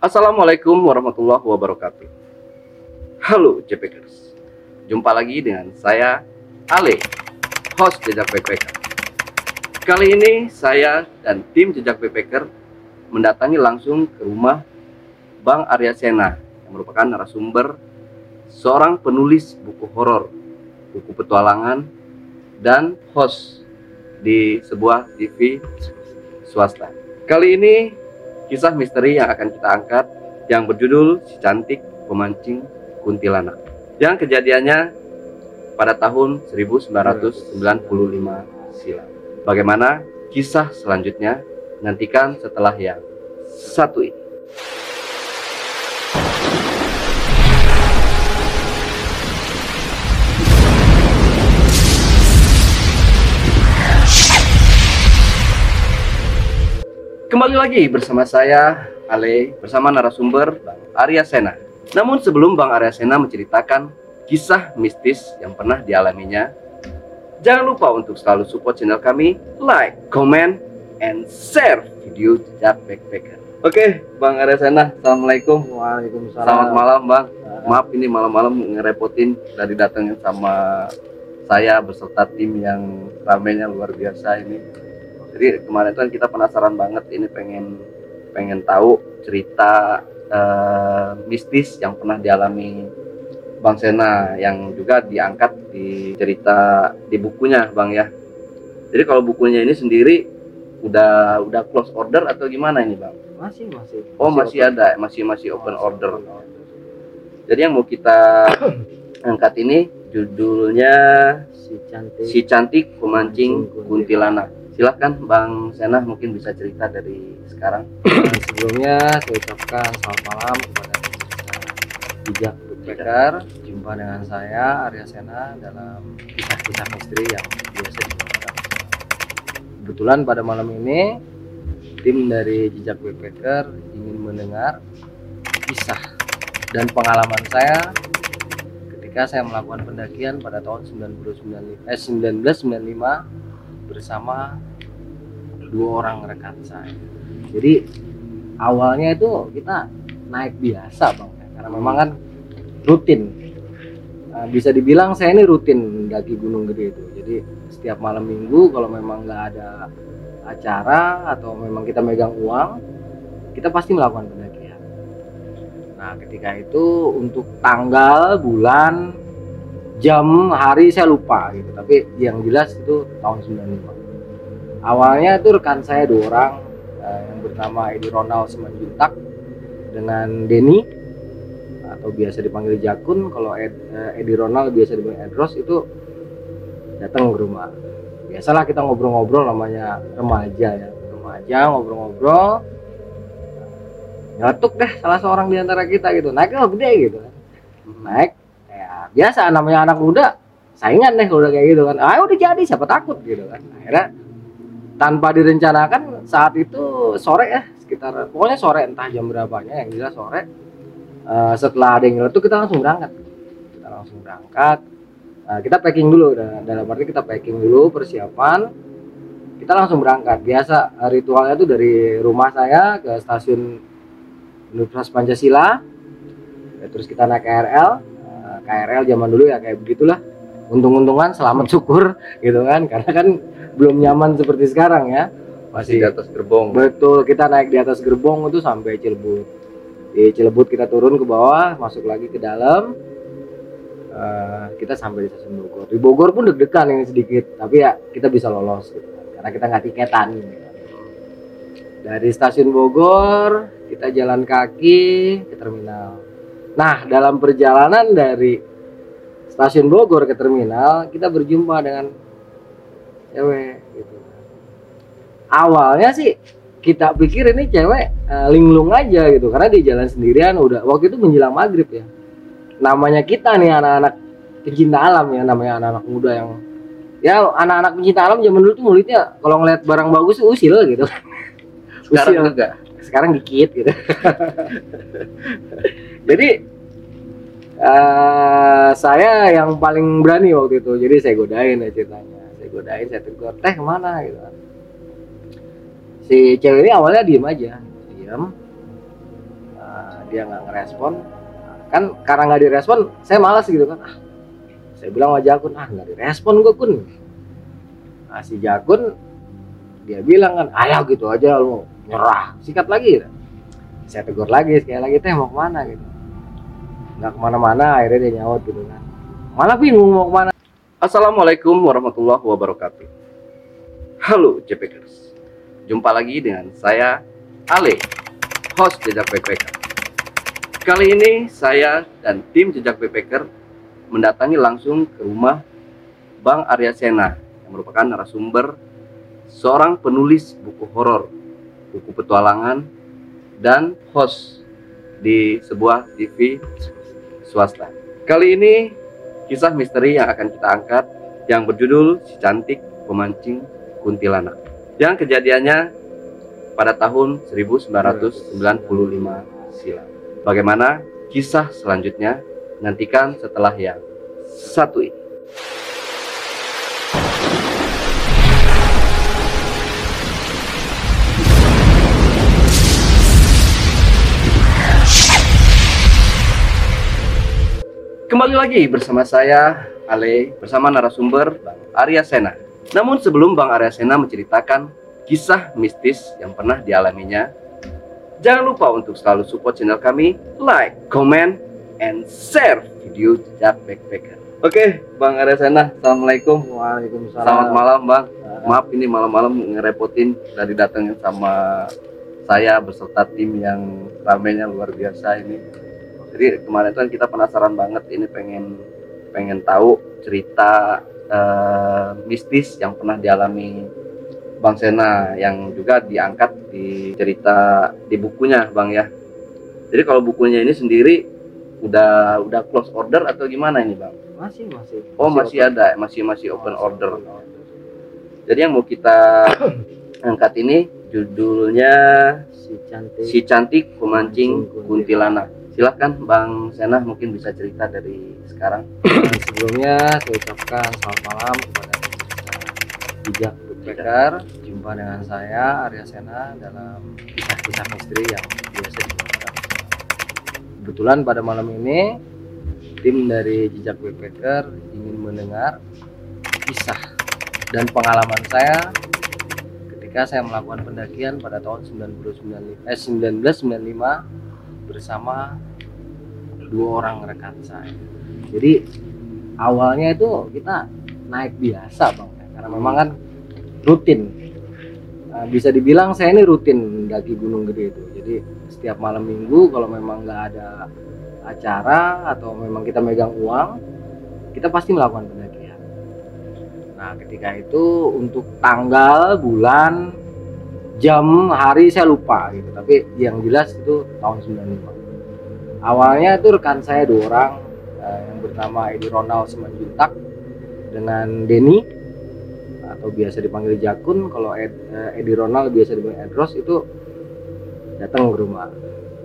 Assalamualaikum warahmatullahi wabarakatuh. Halo JPKers, jumpa lagi dengan saya Ale, host Jejak Backpacker. Kali ini saya dan tim Jejak Backpacker mendatangi langsung ke rumah Bang Arya Sena yang merupakan narasumber seorang penulis buku horor, buku petualangan, dan host di sebuah TV swasta. Kali ini kisah misteri yang akan kita angkat yang berjudul Si Cantik Pemancing Kuntilanak. Yang kejadiannya pada tahun 1995 silam. Bagaimana kisah selanjutnya? Nantikan setelah yang satu ini. Kembali lagi bersama saya Ale bersama narasumber Bang Arya Sena. Namun sebelum Bang Arya Sena menceritakan kisah mistis yang pernah dialaminya, jangan lupa untuk selalu support channel kami, like, comment, and share video jejak backpacker. Oke, Bang Arya Sena, Assalamualaikum. Waalaikumsalam. Selamat malam, Bang. Maaf ini malam-malam ngerepotin dari datangnya sama saya beserta tim yang ramenya luar biasa ini. Jadi kemarin itu kan kita penasaran banget ini pengen pengen tahu cerita eh, mistis yang pernah dialami Bang Sena yang juga diangkat di cerita di bukunya, Bang ya. Jadi kalau bukunya ini sendiri udah udah close order atau gimana ini, Bang? Masih, masih. Oh, masih ada, masih masih open order. Jadi yang mau kita angkat ini judulnya Si cantik. Si Cantik Pemancing Kuntilanak. Silahkan Bang Sena mungkin bisa cerita dari sekarang. Sebelumnya saya ucapkan selamat malam kepada pemirsa bijak Backpacker. Jumpa dengan saya Arya Sena dalam kisah-kisah misteri yang biasa dibawakan. Kebetulan pada malam ini tim dari Jejak Backpacker ingin mendengar kisah dan pengalaman saya ketika saya melakukan pendakian pada tahun 1995 eh, 1995 bersama dua orang rekan saya. Jadi awalnya itu kita naik biasa bang, karena memang kan rutin. Nah, bisa dibilang saya ini rutin mendaki Gunung Gede itu. Jadi setiap malam minggu kalau memang nggak ada acara atau memang kita megang uang, kita pasti melakukan pendakian. Nah ketika itu untuk tanggal, bulan, jam, hari saya lupa gitu. Tapi yang jelas itu tahun 95 awalnya itu rekan saya dua orang eh, yang bernama Edi Ronald Simanjuntak dengan Denny atau biasa dipanggil Jakun. Kalau Ed, eh, Edi Ronald biasa dipanggil Edros itu datang ke rumah. Biasalah kita ngobrol-ngobrol namanya remaja ya. Remaja ngobrol-ngobrol. Nyetuk deh salah seorang di antara kita gitu. Naik oh gede gitu kan. Naik ya biasa namanya anak muda. Saingan deh kalau udah kayak gitu kan. Ah udah jadi siapa takut gitu kan. Akhirnya tanpa direncanakan saat itu sore ya sekitar pokoknya sore entah jam berapanya yang jelas sore. Eh, setelah ada yang nyeletuk kita langsung berangkat. Kita langsung berangkat. Nah, kita packing dulu da- dalam arti kita packing dulu persiapan. Kita langsung berangkat. Biasa eh, ritualnya itu dari rumah saya ke stasiun Universitas Pancasila. Ya, terus kita naik KRL Eh, KRL zaman dulu ya kayak begitulah untung-untungan selamat syukur gitu kan. Karena kan belum nyaman seperti sekarang ya. Masih di atas gerbong. betul kita naik di atas gerbong itu sampai Cilebut. Di Cilebut kita turun ke bawah masuk lagi ke dalam. Eh, kita sampai di stasiun Bogor. Di Bogor pun deg-degan ini sedikit tapi ya kita bisa lolos gitu kan. karena kita nggak tiketan gitu kan. dari stasiun Bogor kita jalan kaki ke terminal. Nah dalam perjalanan dari stasiun Bogor ke terminal kita berjumpa dengan cewek gitu awalnya sih kita pikir ini cewek eh, linglung aja gitu karena di jalan sendirian udah waktu itu menjelang maghrib ya namanya kita nih anak-anak pecinta alam ya namanya anak-anak muda yang ya anak-anak pecinta alam zaman dulu tuh mulutnya kalau ngeliat barang bagus tuh usil gitu Sekarang Usil. enggak. sekarang dikit gitu jadi eh, saya yang paling berani waktu itu. Jadi saya godain ya ceritanya. Saya godain saya tegur teh ke mana? Gitu kan. Si cewek ini awalnya diem aja. Diem. Eh, dia nggak ngerespon. Kan karena nggak direspon saya malas gitu kan. Ah, saya bilang sama Jakun ah nggak direspon gue kun. Nah, si Jakun dia bilang kan ayo gitu aja lu nyerah. Sikat lagi. Saya tegur lagi sekali lagi teh mau ke mana? Gitu nggak ke mana-mana akhirnya dia nyaut gitu kan malah bingung mau ke mana Assalamualaikum warahmatullahi wabarakatuh. Halo JPKers, jumpa lagi dengan saya Ale, host Jejak Backpacker. Kali ini saya dan tim Jejak Backpacker mendatangi langsung ke rumah Bang Arya Sena yang merupakan narasumber seorang penulis buku horor, buku petualangan, dan host di sebuah TV swasta. Kali ini kisah misteri yang akan kita angkat yang berjudul Si Cantik Pemancing Kuntilanak. Yang kejadiannya pada tahun 1995 silam. Bagaimana kisah selanjutnya? Nantikan setelah yang satu ini. Kembali lagi bersama saya Ale bersama narasumber Bang Arya Sena. Namun sebelum Bang Arya Sena menceritakan kisah mistis yang pernah dialaminya, jangan lupa untuk selalu support channel kami, like, comment, and share video Jejak Backpacker. Oke, Bang Arya Sena, Assalamualaikum. Waalaikumsalam Selamat malam, Bang. Maaf ini malam-malam ngerepotin dari datangnya sama saya beserta tim yang ramenya luar biasa ini. Jadi kemarin itu kan kita penasaran banget ini pengen pengen tahu cerita eh, mistis yang pernah dialami Bang Sena yang juga diangkat di cerita di bukunya Bang ya. Jadi kalau bukunya ini sendiri udah udah close order atau gimana ini Bang? masih masih Oh masih ada, masih masih open order. Jadi yang mau kita angkat ini judulnya si cantik Si Cantik Pemancing Kuntilanak. Silahkan Bang Sena mungkin bisa cerita dari sekarang. Sebelumnya saya ucapkan selamat malam kepada bijak Backpacker jumpa dengan saya Arya Sena dalam kisah-kisah misteri yang biasa dibawakan kebetulan pada malam ini tim dari jejak Backpacker ingin mendengar kisah dan pengalaman saya ketika saya melakukan pendakian pada tahun 1995 eh 1995 bersama dua orang rekan saya. Jadi awalnya itu kita naik biasa bang. Karena memang kan rutin. Nah, bisa dibilang saya ini rutin mendaki gunung gede itu. Jadi setiap malam minggu kalau memang nggak ada acara atau memang kita megang uang kita pasti melakukan pendakian. Nah ketika itu untuk tanggal bulan jam hari saya lupa gitu. Tapi yang jelas itu tahun 95 awalnya itu rekan saya dua orang eh, yang bernama Edi Ronald Semanjuntak dengan Denny atau biasa dipanggil Jakun. Kalau Ed, eh, Edi Ronald biasa dipanggil Edros itu datang ke rumah.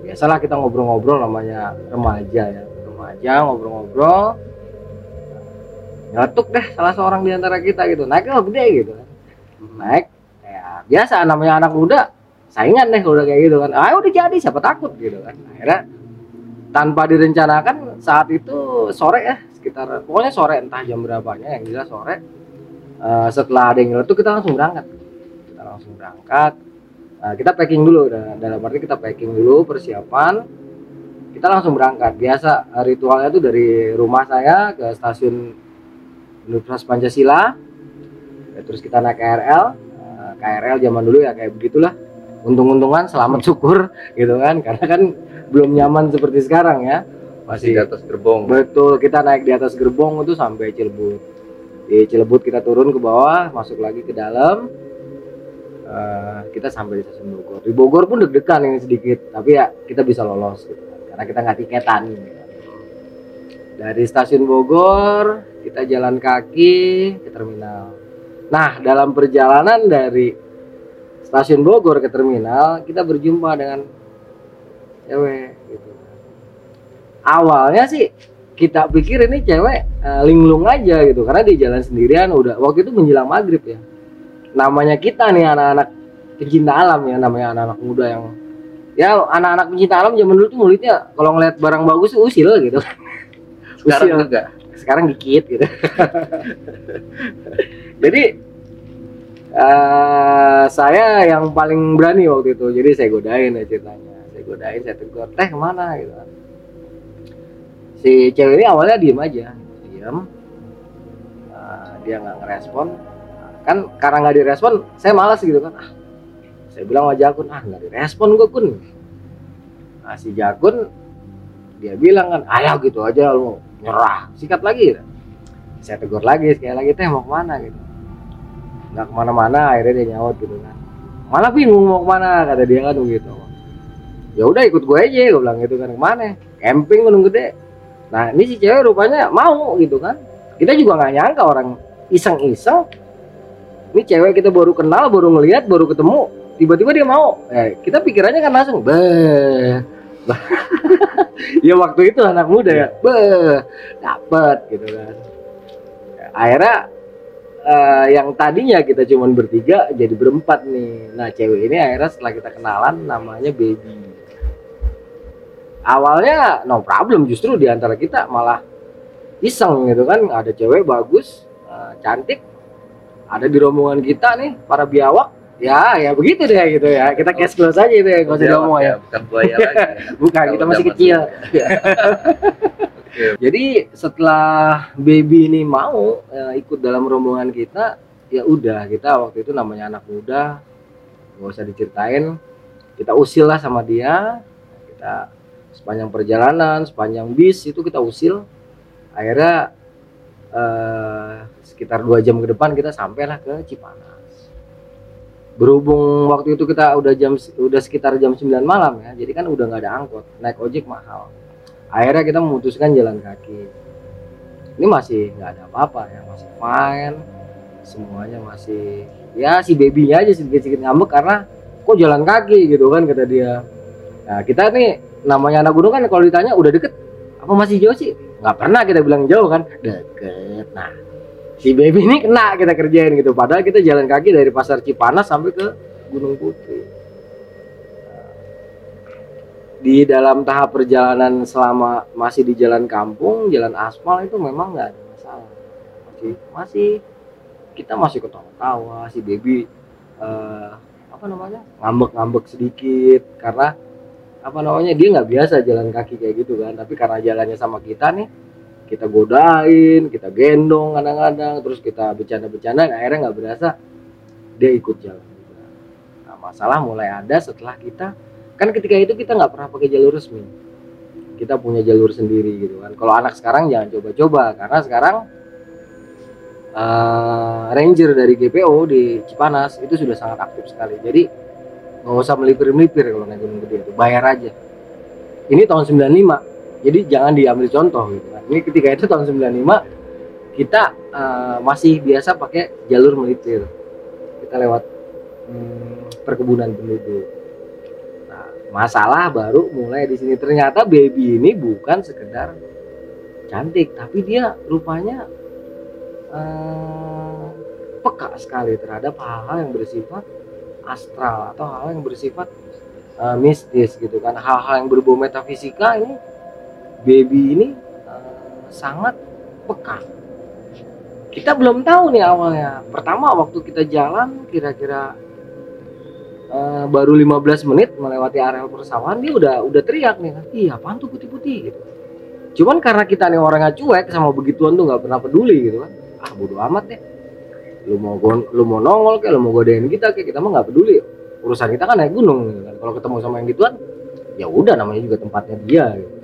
Biasalah kita ngobrol-ngobrol namanya remaja ya. Remaja ngobrol-ngobrol. Nyetuk deh salah seorang di antara kita gitu. Naik oh gede gitu kan. Naik ya biasa namanya anak muda. Saingan deh udah kayak gitu kan. Ah udah jadi siapa takut gitu kan. Akhirnya tanpa direncanakan saat itu sore ya sekitar pokoknya sore entah jam berapanya yang jelas sore. Eh, setelah ada yang nyeletuk kita langsung berangkat. Kita langsung berangkat. Nah, kita packing dulu da- dalam arti kita packing dulu persiapan. Kita langsung berangkat. Biasa eh, ritualnya itu dari rumah saya ke stasiun Universitas Pancasila. Ya, terus kita naik KRL KRL zaman dulu ya kayak begitulah. Untung-untungan selamat syukur gitu kan. Karena kan belum nyaman seperti sekarang ya Masih di atas gerbong. Betul, kita naik di atas gerbong itu sampai Cilebut. Di Cilebut kita turun ke bawah, masuk lagi ke dalam. Eh, kita sampai di stasiun Bogor. Di Bogor pun deg-degan ini sedikit, tapi ya kita bisa lolos gitu kan. Karena kita nggak tiketan. gitu. Dari stasiun Bogor, kita jalan kaki ke terminal. Nah, dalam perjalanan dari stasiun Bogor ke terminal, kita berjumpa dengan cewek gitu. Awalnya sih kita pikir ini cewek eh, linglung aja gitu. Karena di jalan sendirian udah waktu itu menjelang maghrib ya. Namanya kita nih anak-anak pecinta alam ya. Namanya anak-anak muda yang ya anak-anak pencinta alam zaman dulu tuh mulutnya kalau ngeliat barang bagus tuh usil gitu. Sekarang Usil. enggak. sekarang dikit gitu. Jadi eh, saya yang paling berani waktu itu. Jadi saya godain ya ceritanya saya godain saya tegur teh ke mana? Gitu kan. Si cewek ini awalnya diem aja diem. Eh, dia nggak ngerespon. Kan karena nggak direspon saya malas gitu kan. Ah, saya bilang sama Jakun ah nggak direspon gue kun. Nah, si Jakun dia bilang kan ayo gitu aja lu nyerah. Sikat lagi gitu. saya tegur lagi sekali lagi teh mau ke mana? Gitu. Nggak ke mana-mana akhirnya dia nyaut gitu kan. Malah bingung mau ke mana? kata dia kan begitu ya udah ikut gue aja gue bilang gitu kan ke mana? Camping gunung gede. Nah ini si cewek rupanya mau gitu kan. Kita juga nggak nyangka orang iseng-iseng. Ini cewek kita baru kenal baru ngelihat baru ketemu tiba-tiba dia mau. Eh, kita pikirannya kan langsung beh ya waktu itu anak muda ya beh dapet gitu kan. Akhirnya eh, yang tadinya kita cuman bertiga jadi berempat nih. Nah cewek ini akhirnya setelah kita kenalan namanya baby awalnya no problem justru di antara kita malah iseng gitu kan. Ada cewek bagus eh, cantik ada di rombongan kita nih para biawak. Ya ya begitu deh gitu ya. Kita cash close aja itu ya nggak usah Biawak diomong ya. Bukan buaya lagi. bukan kita masih kecil. Oke. jadi setelah baby ini mau eh, ikut dalam rombongan kita ya udah kita waktu itu namanya anak muda nggak usah diceritain. Kita usil lah sama dia kita sepanjang perjalanan sepanjang bis itu kita usil. Akhirnya eh, sekitar dua jam ke depan kita sampailah ke Cipanas. Berhubung waktu itu kita udah jam udah sekitar jam 9 malam ya jadi kan udah nggak ada angkot naik ojek mahal. Akhirnya kita memutuskan jalan kaki. Ini masih nggak ada apa-apa ya masih fine. Semuanya masih ya si babynya aja sedikit-sedikit ngambek karena kok jalan kaki? gitu kan kata dia. Nah kita nih namanya anak gunung kan kalau ditanya udah deket? Apa masih jauh sih? Nggak pernah kita bilang jauh kan? Deket. Nah si baby ini kena kita kerjain gitu. Padahal kita jalan kaki dari pasar Cipanas sampai ke Gunung Putri di dalam tahap perjalanan selama masih di jalan kampung jalan aspal itu memang nggak ada masalah. Masih masih. Kita masih ketawa-tawa si baby eh, apa namanya ngambek-ngambek sedikit karena apa namanya dia nggak biasa jalan kaki kayak gitu kan. Tapi karena jalannya sama kita nih kita godain kita gendong kadang-kadang terus kita bercanda-bercanda akhirnya nggak berasa dia ikut jalan. Nah masalah mulai ada setelah kita kan ketika itu kita nggak pernah pakai jalur resmi. Kita punya jalur sendiri gitu kan. Kalau anak sekarang jangan coba-coba karena sekarang eh, ranger dari GPO di Cipanas itu sudah sangat aktif sekali. Jadi nggak usah melipir-melipir kalau naik gunung gede itu. Bayar aja. Ini tahun 95 jadi jangan diambil contoh gitu kan. Ini ketika itu tahun 95 kita eh, masih biasa pakai jalur melipir. Kita lewat hmm, perkebunan penduduk. Nah masalah baru mulai di sini. Ternyata baby ini bukan sekedar cantik tapi dia rupanya eh, peka sekali terhadap hal-hal yang bersifat astral atau hal yang bersifat eh, mistis gitu kan. Hal-hal yang berbau metafisika ini baby ini eh, sangat peka. Kita belum tahu nih awalnya. Pertama waktu kita jalan kira-kira eh, baru 15 menit melewati areal persawahan dia udah udah teriak nih iya apaan tuh putih-putih? gitu. Cuman karena kita nih orangnya cuek sama begituan tuh nggak pernah peduli gitu kan. Ah bodo amat deh lu mau gon- lu mau nongol kayak lu mau godain kita kayak kita mah nggak peduli. Urusan kita kan naik gunung gitu kan. Kalau ketemu sama yang gituan ya udah namanya juga tempatnya dia gitu.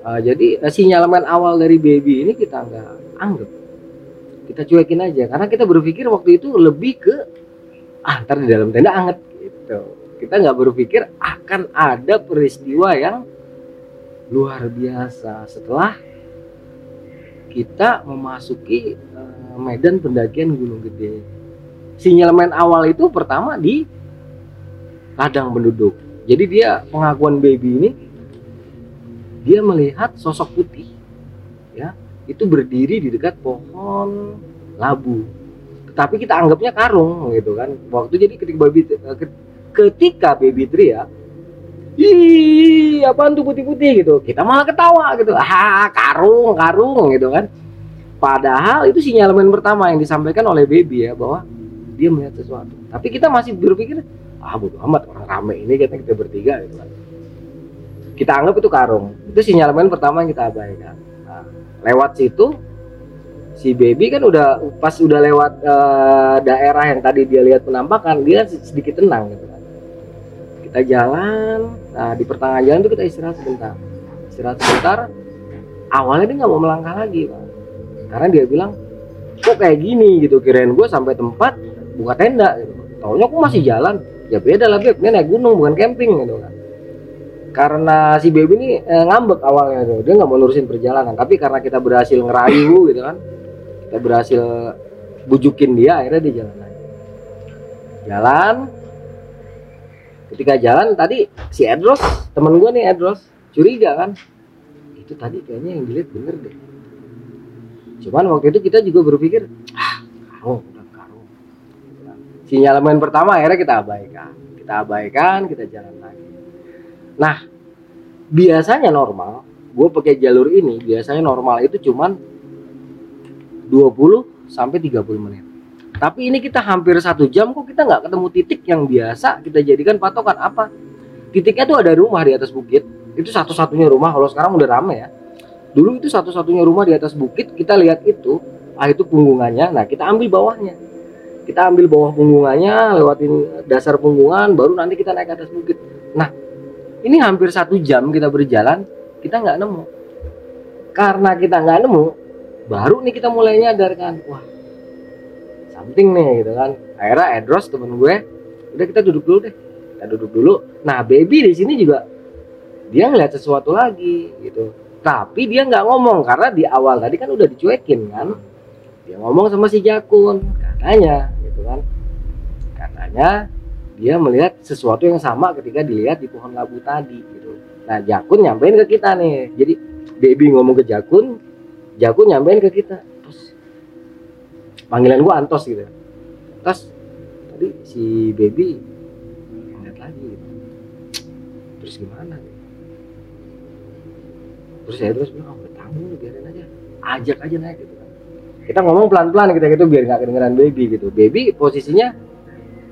Ah, jadi eh, sinyalemen awal dari baby ini kita nggak anggap. Kita cuekin aja karena kita berpikir waktu itu lebih ke ah ntar di dalam tenda anget gitu. Kita nggak berpikir akan ada peristiwa yang luar biasa. Setelah kita memasuki eh, medan pendakian Gunung Gede. Sinyalemen awal itu pertama di ladang penduduk. Jadi dia pengakuan baby ini dia melihat sosok putih ya itu berdiri di dekat pohon labu. Tetapi kita anggapnya karung gitu kan. Waktu jadi ketika baby eh, ke- ketika baby teriak ih apaan tuh putih-putih gitu. Kita malah ketawa gitu. Ah karung karung gitu kan. Padahal itu sinyalemen pertama yang disampaikan oleh baby ya bahwa dia melihat sesuatu. Tapi kita masih berpikir ah bodo amat orang rame ini kita kita bertiga gitu kan. Kita anggap itu karung. Itu sinyalemen pertama yang kita abaikan. Nah, lewat situ si baby kan udah pas udah lewat eh, daerah yang tadi dia lihat penampakan dia sedikit tenang gitu kita jalan nah di pertengahan jalan tuh kita istirahat sebentar. Istirahat sebentar awalnya dia nggak mau melangkah lagi pak. Karena dia bilang kok kayak gini? gitu kirain gue sampai tempat buka tenda gitu. Taunya aku masih jalan. Ya beda lah beb. Naik gunung bukan camping gitu kan. Karena si baby ini eh, ngambek awalnya tuh. Dia nggak mau nurusin perjalanan. Tapi karena kita berhasil ngerayu gitu kan kita berhasil bujukin dia akhirnya dia jalan lagi. Jalan ketika jalan tadi si Edros temen gue nih Edros curiga kan? Itu tadi kayaknya yang dilihat bener deh. Cuman waktu itu kita juga berpikir ah karung udah karung. Sinyalemen pertama akhirnya kita abaikan. Kita abaikan kita jalan lagi. Nah biasanya normal gue pakai jalur ini biasanya normal itu cuman 20 sampai 30 menit tapi ini kita hampir satu jam kok kita nggak ketemu titik yang biasa kita jadikan patokan. Apa? Titiknya tuh ada rumah di atas bukit. Itu satu-satunya rumah. Kalau sekarang udah rame ya. Dulu itu satu-satunya rumah di atas bukit kita lihat itu ah itu punggungannya. Nah kita ambil bawahnya. Kita ambil bawah punggungannya lewatin dasar punggungan baru nanti kita naik ke atas bukit. Nah ini hampir satu jam kita berjalan kita nggak nemu. Karena kita nggak nemu baru nih kita mulai nyadar kan wah something nih gitu kan. Akhirnya Edros temen gue udah kita duduk dulu deh. Kita duduk dulu. Nah baby di sini juga dia ngeliat sesuatu lagi gitu. Tapi dia nggak ngomong karena di awal tadi kan udah dicuekin kan. Dia ngomong sama si Jakun katanya gitu kan. Katanya dia melihat sesuatu yang sama ketika dilihat di pohon labu tadi gitu. Nah Jakun nyampein ke kita nih. Jadi baby ngomong ke Jakun Jakun nyampein ke kita panggilan gua Antos gitu. Terus tadi si baby ngeliat lagi. Gitu. terus gimana terus saya terus bilang oh udah tanggung biarin aja. Ajak aja naik gitu kan. Kita ngomong pelan-pelan kita gitu biar nggak kedengeran baby gitu. Baby posisinya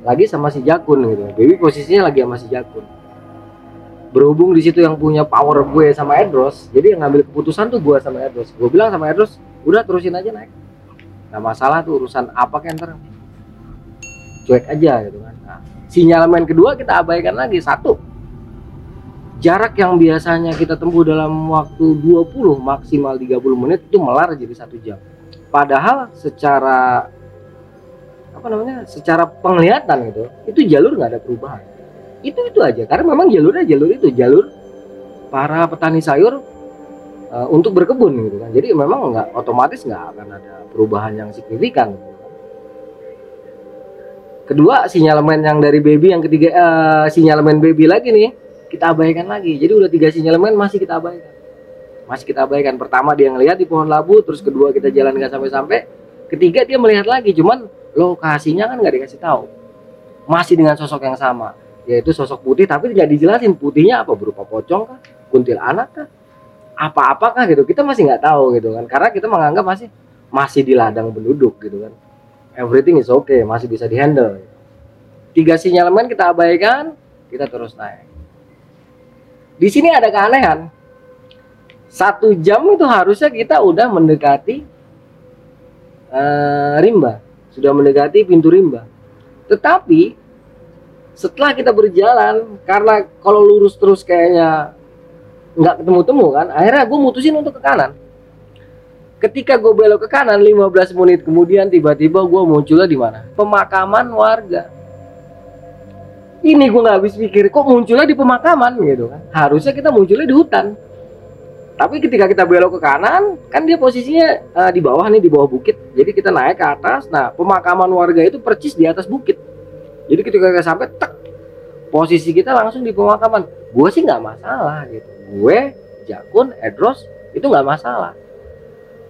lagi sama si Jakun gitu. Baby posisinya lagi sama si Jakun. Berhubung di situ yang punya power gue sama Edros jadi yang ngambil keputusan tuh gue sama Edros. Gue bilang sama Edros udah terusin aja naik nah masalah tuh urusan apa kan ntar cuek aja gitu kan. Nah, sinyalemen kedua kita abaikan lagi. Satu jarak yang biasanya kita tempuh dalam waktu 20 maksimal 30 menit itu melar jadi satu jam. Padahal secara apa namanya secara penglihatan gitu itu jalur nggak ada perubahan. Itu itu aja karena memang jalurnya jalur itu jalur para petani sayur uh, untuk berkebun gitu kan. Jadi memang nggak otomatis nggak akan ada perubahan yang signifikan gitu kan. kedua sinyalemen yang dari baby yang ketiga uh, sinyalemen baby lagi nih kita abaikan lagi. Jadi udah tiga sinyalemen masih kita abaikan. Masih kita abaikan. Pertama dia ngelihat di pohon labu terus kedua kita jalan nggak sampai-sampai. Ketiga dia melihat lagi. Cuman lokasinya kan nggak dikasih tahu. Masih dengan sosok yang sama. Yaitu sosok putih tapi tidak dijelasin. Putihnya apa? Berupa pocong kah? Kuntilanak kah apa-apakah gitu. Kita masih nggak tahu gitu kan. Karena kita menganggap masih masih di ladang penduduk gitu kan. Everything is okay masih bisa dihandle. Tiga sinyalemen kita abaikan kita terus naik. Di sini ada keanehan. Satu jam itu harusnya kita udah mendekati uh, rimba. Sudah mendekati pintu rimba. Tetapi setelah kita berjalan karena kalau lurus terus kayaknya nggak ketemu temu kan akhirnya gue mutusin untuk ke kanan. Ketika gue belok ke kanan 15 menit kemudian tiba-tiba gue munculnya di mana? Pemakaman warga. Ini gue nggak habis pikir kok munculnya di pemakaman gitu kan? Harusnya kita munculnya di hutan. Tapi ketika kita belok ke kanan kan dia posisinya uh, di bawah nih di bawah bukit. Jadi kita naik ke atas. Nah pemakaman warga itu percis di atas bukit. Jadi ketika kita sampai tek posisi kita langsung di pemakaman. Gue sih nggak masalah gitu gue Jakun Edros itu nggak masalah.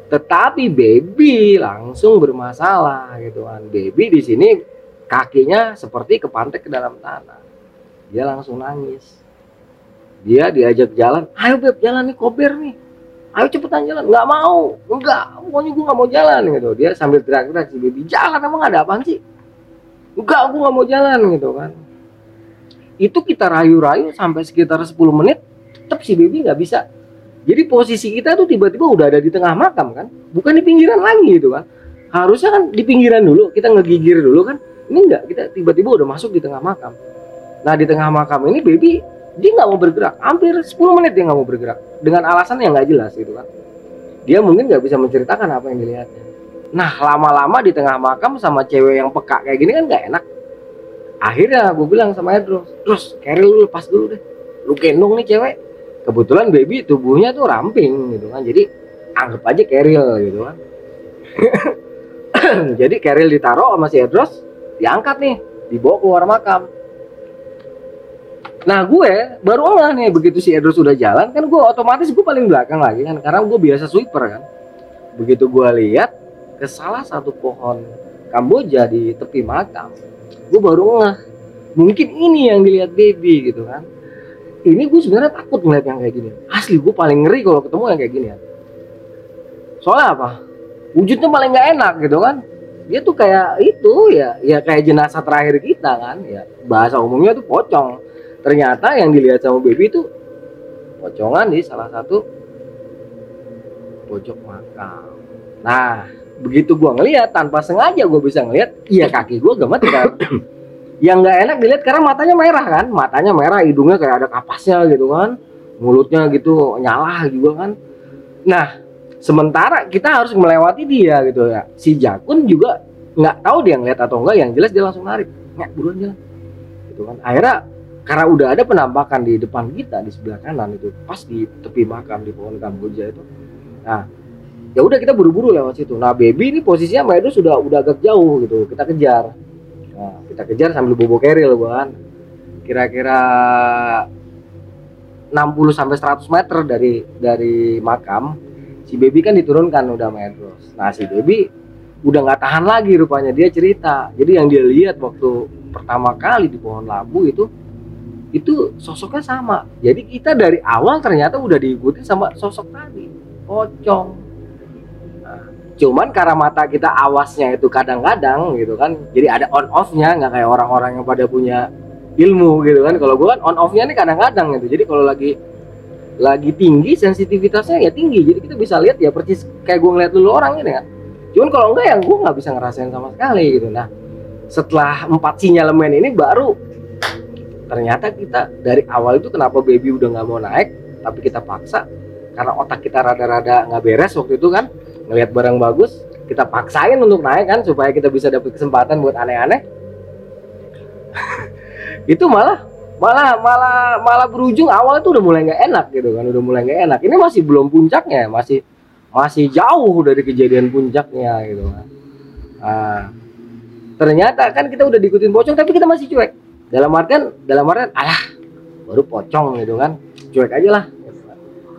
Tetapi baby langsung bermasalah gitu kan. Baby di sini kakinya seperti kepantek ke dalam tanah. Dia langsung nangis. Dia diajak jalan ayo beb jalan nih kober nih. Ayo cepetan jalan. Nggak mau. Enggak pokoknya gue nggak mau jalan gitu. Dia sambil teriak-teriak si baby jalan emang ada apaan sih? Enggak aku nggak mau jalan gitu kan. Itu kita rayu-rayu sampai sekitar 10 menit tetap si baby nggak bisa. Jadi posisi kita tuh tiba-tiba udah ada di tengah makam kan? Bukan di pinggiran lagi gitu kan harusnya kan di pinggiran dulu kita ngegigir dulu kan? Ini enggak kita tiba-tiba udah masuk di tengah makam. Nah di tengah makam ini baby dia nggak mau bergerak. Hampir 10 menit dia nggak mau bergerak. Dengan alasan yang nggak jelas gitu kan dia mungkin nggak bisa menceritakan apa yang dilihatnya. Nah lama-lama di tengah makam sama cewek yang peka kayak gini kan nggak enak. Akhirnya gue bilang sama Edros terus Keril lu lepas dulu deh. Lu gendong nih cewek kebetulan baby tubuhnya tuh ramping gitu kan jadi anggap aja Keril gitu kan jadi Keril ditaruh sama si Edros diangkat nih dibawa keluar makam Nah gue baru olah nih begitu si Edros sudah jalan kan gue otomatis gue paling belakang lagi kan karena gue biasa sweeper kan. Begitu gue lihat ke salah satu pohon Kamboja di tepi makam, gue baru ngeh mungkin ini yang dilihat baby gitu kan. Ini gue sebenarnya takut ngeliat yang kayak gini. Asli gue paling ngeri kalau ketemu yang kayak gini ya. Soalnya apa? Wujudnya paling nggak enak gitu kan. Dia tuh kayak itu ya, ya kayak jenazah terakhir kita kan. Ya bahasa umumnya tuh pocong ternyata yang dilihat sama baby itu pocongan di salah satu pojok makam nah begitu gua ngelihat tanpa sengaja gua bisa ngelihat iya kaki gua gemeter kan yang nggak enak dilihat karena matanya merah kan? Matanya merah hidungnya kayak ada kapasnya gitu kan? Mulutnya gitu nyala juga kan? Nah sementara kita harus melewati dia gitu ya. Si Jakun juga nggak tahu dia ngeliat atau enggak yang jelas dia langsung narik nggak buruan jalan. Gitu kan. Akhirnya karena udah ada penampakan di depan kita di sebelah kanan itu pas di tepi makam di pohon kamboja itu. Nah ya udah kita buru-buru lewat situ. Nah baby ini posisinya Maedo sudah udah agak jauh gitu kita kejar nah, kita kejar sambil bobo keril kan kira-kira 60 sampai 100 meter dari dari makam si baby kan diturunkan udah Medros nah si baby udah nggak tahan lagi rupanya dia cerita jadi yang dia lihat waktu pertama kali di pohon labu itu itu sosoknya sama. Jadi kita dari awal ternyata udah diikuti sama sosok tadi, pocong. Cuman karena mata kita awasnya itu kadang-kadang gitu kan, jadi ada on off-nya nggak kayak orang-orang yang pada punya ilmu gitu kan. Kalau gue kan on off-nya nih kadang-kadang gitu. Jadi kalau lagi lagi tinggi sensitivitasnya ya tinggi jadi kita bisa lihat ya persis kayak gue ngeliat dulu orang ini kan cuman kalau enggak ya gue nggak bisa ngerasain sama sekali gitu nah setelah empat sinyalemen ini baru ternyata kita dari awal itu kenapa baby udah nggak mau naik tapi kita paksa karena otak kita rada-rada nggak beres waktu itu kan ngelihat barang bagus kita paksain untuk naik kan supaya kita bisa dapat kesempatan buat aneh-aneh. Itu malah malah malah malah berujung awal itu udah mulai nggak enak gitu kan udah mulai nggak enak. Ini masih belum puncaknya masih masih jauh dari kejadian puncaknya gitu kan. Nah, ternyata kan kita udah diikutin pocong tapi kita masih cuek. Dalam artian dalam artian alah baru pocong gitu kan. Cuek aja lah.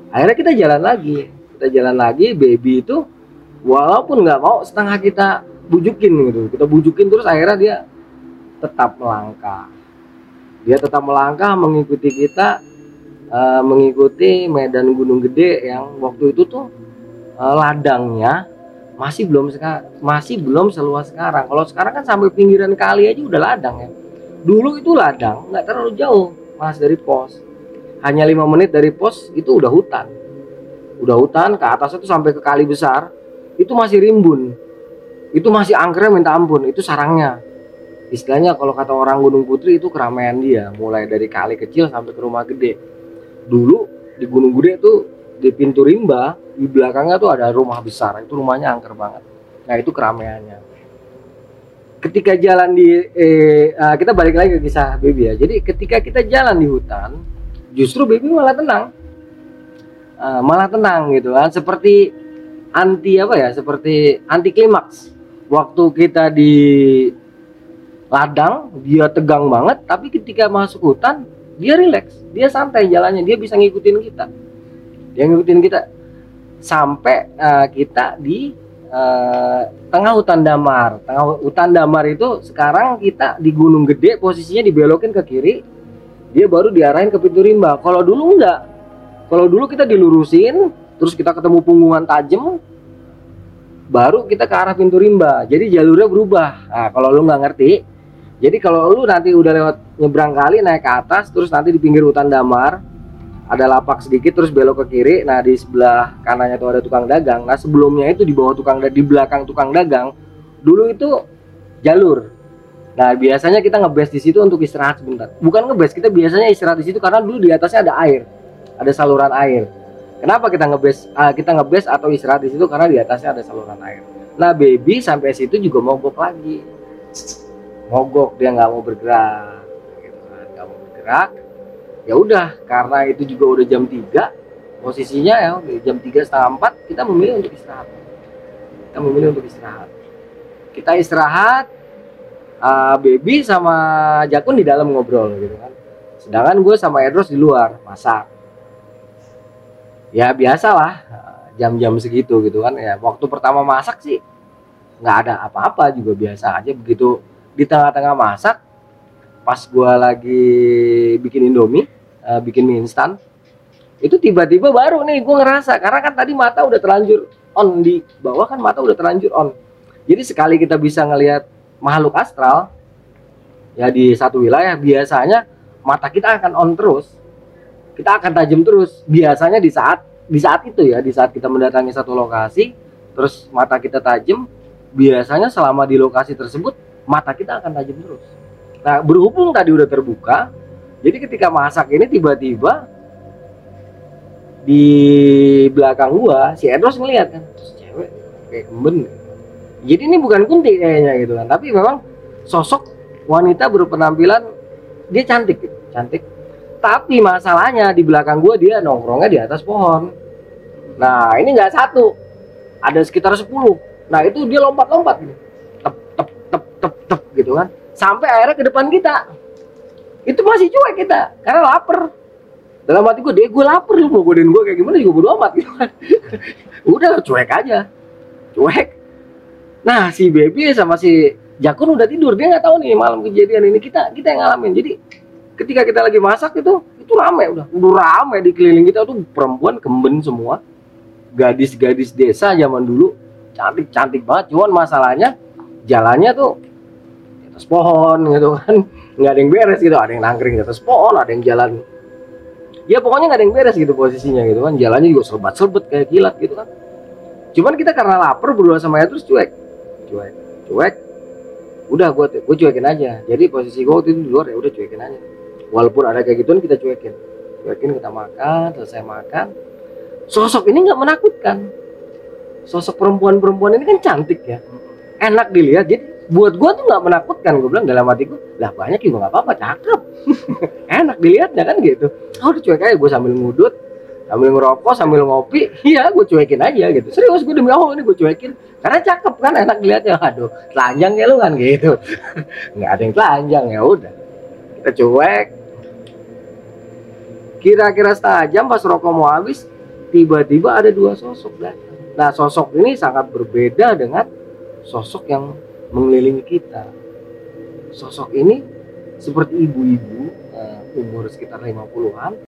Akhirnya kita jalan lagi kita jalan lagi baby itu walaupun nggak mau setengah kita bujukin gitu. Kita bujukin terus akhirnya dia tetap melangkah. Dia tetap melangkah mengikuti kita uh, mengikuti medan gunung gede yang waktu itu tuh uh, ladangnya masih belum masih belum seluas sekarang. Kalau sekarang kan sampai pinggiran kali aja udah ladang ya. Dulu itu ladang nggak terlalu jauh mas dari pos. Hanya lima menit dari pos itu udah hutan. Udah hutan ke atas itu sampai ke kali besar itu masih rimbun. Itu masih angkernya minta ampun. Itu sarangnya. Istilahnya kalau kata orang Gunung Putri itu keramaian dia. Mulai dari kali kecil sampai ke rumah gede. Dulu di Gunung Gede itu di pintu rimba di belakangnya tuh ada rumah besar. Itu rumahnya angker banget. Nah itu keramaiannya. Ketika jalan di eh, uh, kita balik lagi ke kisah baby ya. Jadi ketika kita jalan di hutan justru baby malah tenang. Uh, malah tenang gitu kan. Seperti anti apa ya seperti anti klimaks waktu kita di ladang dia tegang banget tapi ketika masuk hutan dia rileks dia santai jalannya dia bisa ngikutin kita dia ngikutin kita sampai uh, kita di uh, tengah hutan damar. Tengah hutan damar itu sekarang kita di Gunung Gede posisinya dibelokin ke kiri. dia baru diarahin ke pintu rimba kalau dulu enggak kalau dulu kita dilurusin terus kita ketemu punggungan tajam baru kita ke arah pintu rimba. Jadi jalurnya berubah. Nah kalau lu nggak ngerti jadi kalau lu nanti udah lewat nyebrang kali naik ke atas terus nanti di pinggir hutan damar ada lapak sedikit terus belok ke kiri nah di sebelah kanannya tuh ada tukang dagang. Nah sebelumnya itu di bawah tukang di belakang tukang dagang dulu itu jalur. Nah biasanya kita ngebes di situ untuk istirahat sebentar. Bukan ngebes kita biasanya istirahat di situ karena dulu di atasnya ada air ada saluran air kenapa kita ngebes ah, kita ngebes atau istirahat di situ? Karena di atasnya ada saluran air. Nah baby sampai situ juga mogok lagi. Mogok dia nggak mau bergerak. Gitu kan nggak mau bergerak. Ya udah karena itu juga udah jam 3 posisinya ya jam 3 setengah 4 kita memilih untuk istirahat. Kita memilih untuk istirahat. Kita istirahat uh, baby sama Jakun di dalam ngobrol gitu kan. Sedangkan gue sama Edros di luar masak ya biasalah uh, jam-jam segitu gitu kan. Ya waktu pertama masak sih nggak ada apa-apa juga biasa aja. Begitu di tengah-tengah masak pas gua lagi bikin indomie eh, bikin mie instan itu tiba-tiba baru nih gua ngerasa. Karena kan tadi mata udah terlanjur on di bawah kan mata udah terlanjur on. Jadi sekali kita bisa ngelihat makhluk astral ya di satu wilayah biasanya mata kita akan on terus kita akan tajam terus biasanya di saat di saat itu ya di saat kita mendatangi satu lokasi terus mata kita tajam biasanya selama di lokasi tersebut mata kita akan tajam terus. Nah, berhubung tadi udah terbuka, jadi ketika masak ini tiba-tiba di belakang gua si Edros ngeliat kan, terus cewek kayak kemben. Jadi ini bukan kunti kayaknya gitu kan, tapi memang sosok wanita berpenampilan dia cantik, gitu, cantik. Tapi masalahnya di belakang gua dia nongkrongnya di atas pohon. Nah, ini nggak satu, ada sekitar 10 Nah itu dia lompat-lompat. Tep, tep, tep, tep, tep gitu kan. Sampai akhirnya ke depan kita. Itu masih cuek kita. Karena lapar. Dalam hati gue, deh gue lapar lu mau godain gue kayak gimana juga bodo amat gitu kan. udah cuek aja. Cuek. Nah si baby sama si Jakun udah tidur. Dia nggak tahu nih malam kejadian ini kita kita yang ngalamin. Jadi ketika kita lagi masak itu itu rame udah. Udah rame di keliling kita tuh perempuan kemben semua. Gadis-gadis desa zaman dulu cantik cantik banget. Cuman masalahnya jalannya tuh di atas pohon gitu kan. Nggak ada yang beres gitu ada yang nangkring di atas pohon ada yang jalan. Ya pokoknya nggak ada yang beres gitu posisinya gitu kan. Jalannya juga serbat serbet kayak kilat gitu kan. Cuman kita karena lapar berdua sama ya terus cuek. Cuek cuek. Udah gue gue cuekin aja. Jadi posisi gue waktu itu di luar ya udah cuekin aja walaupun ada kayak gituan kita cuekin. Cuekin kita makan selesai makan. Sosok ini nggak menakutkan. Sosok perempuan-perempuan ini kan cantik ya. Enak dilihat. Jadi buat gua tuh nggak menakutkan. Gue bilang dalam hatiku lah banyak juga nggak apa-apa cakep. Enak dilihatnya kan gitu. Oh udah cuek aja gue sambil ngudut sambil ngerokok sambil ngopi. Iya gue cuekin aja gitu. Serius gue demi allah ini gue cuekin. Karena cakep kan enak dilihatnya. Aduh telanjang ya lu kan gitu. Nggak ada yang telanjang ya udah. Kita cuek kira-kira setengah jam pas rokok mau habis tiba-tiba ada dua sosok datang Nah, sosok ini sangat berbeda dengan sosok yang mengelilingi kita. Sosok ini seperti ibu-ibu uh, umur sekitar 50-an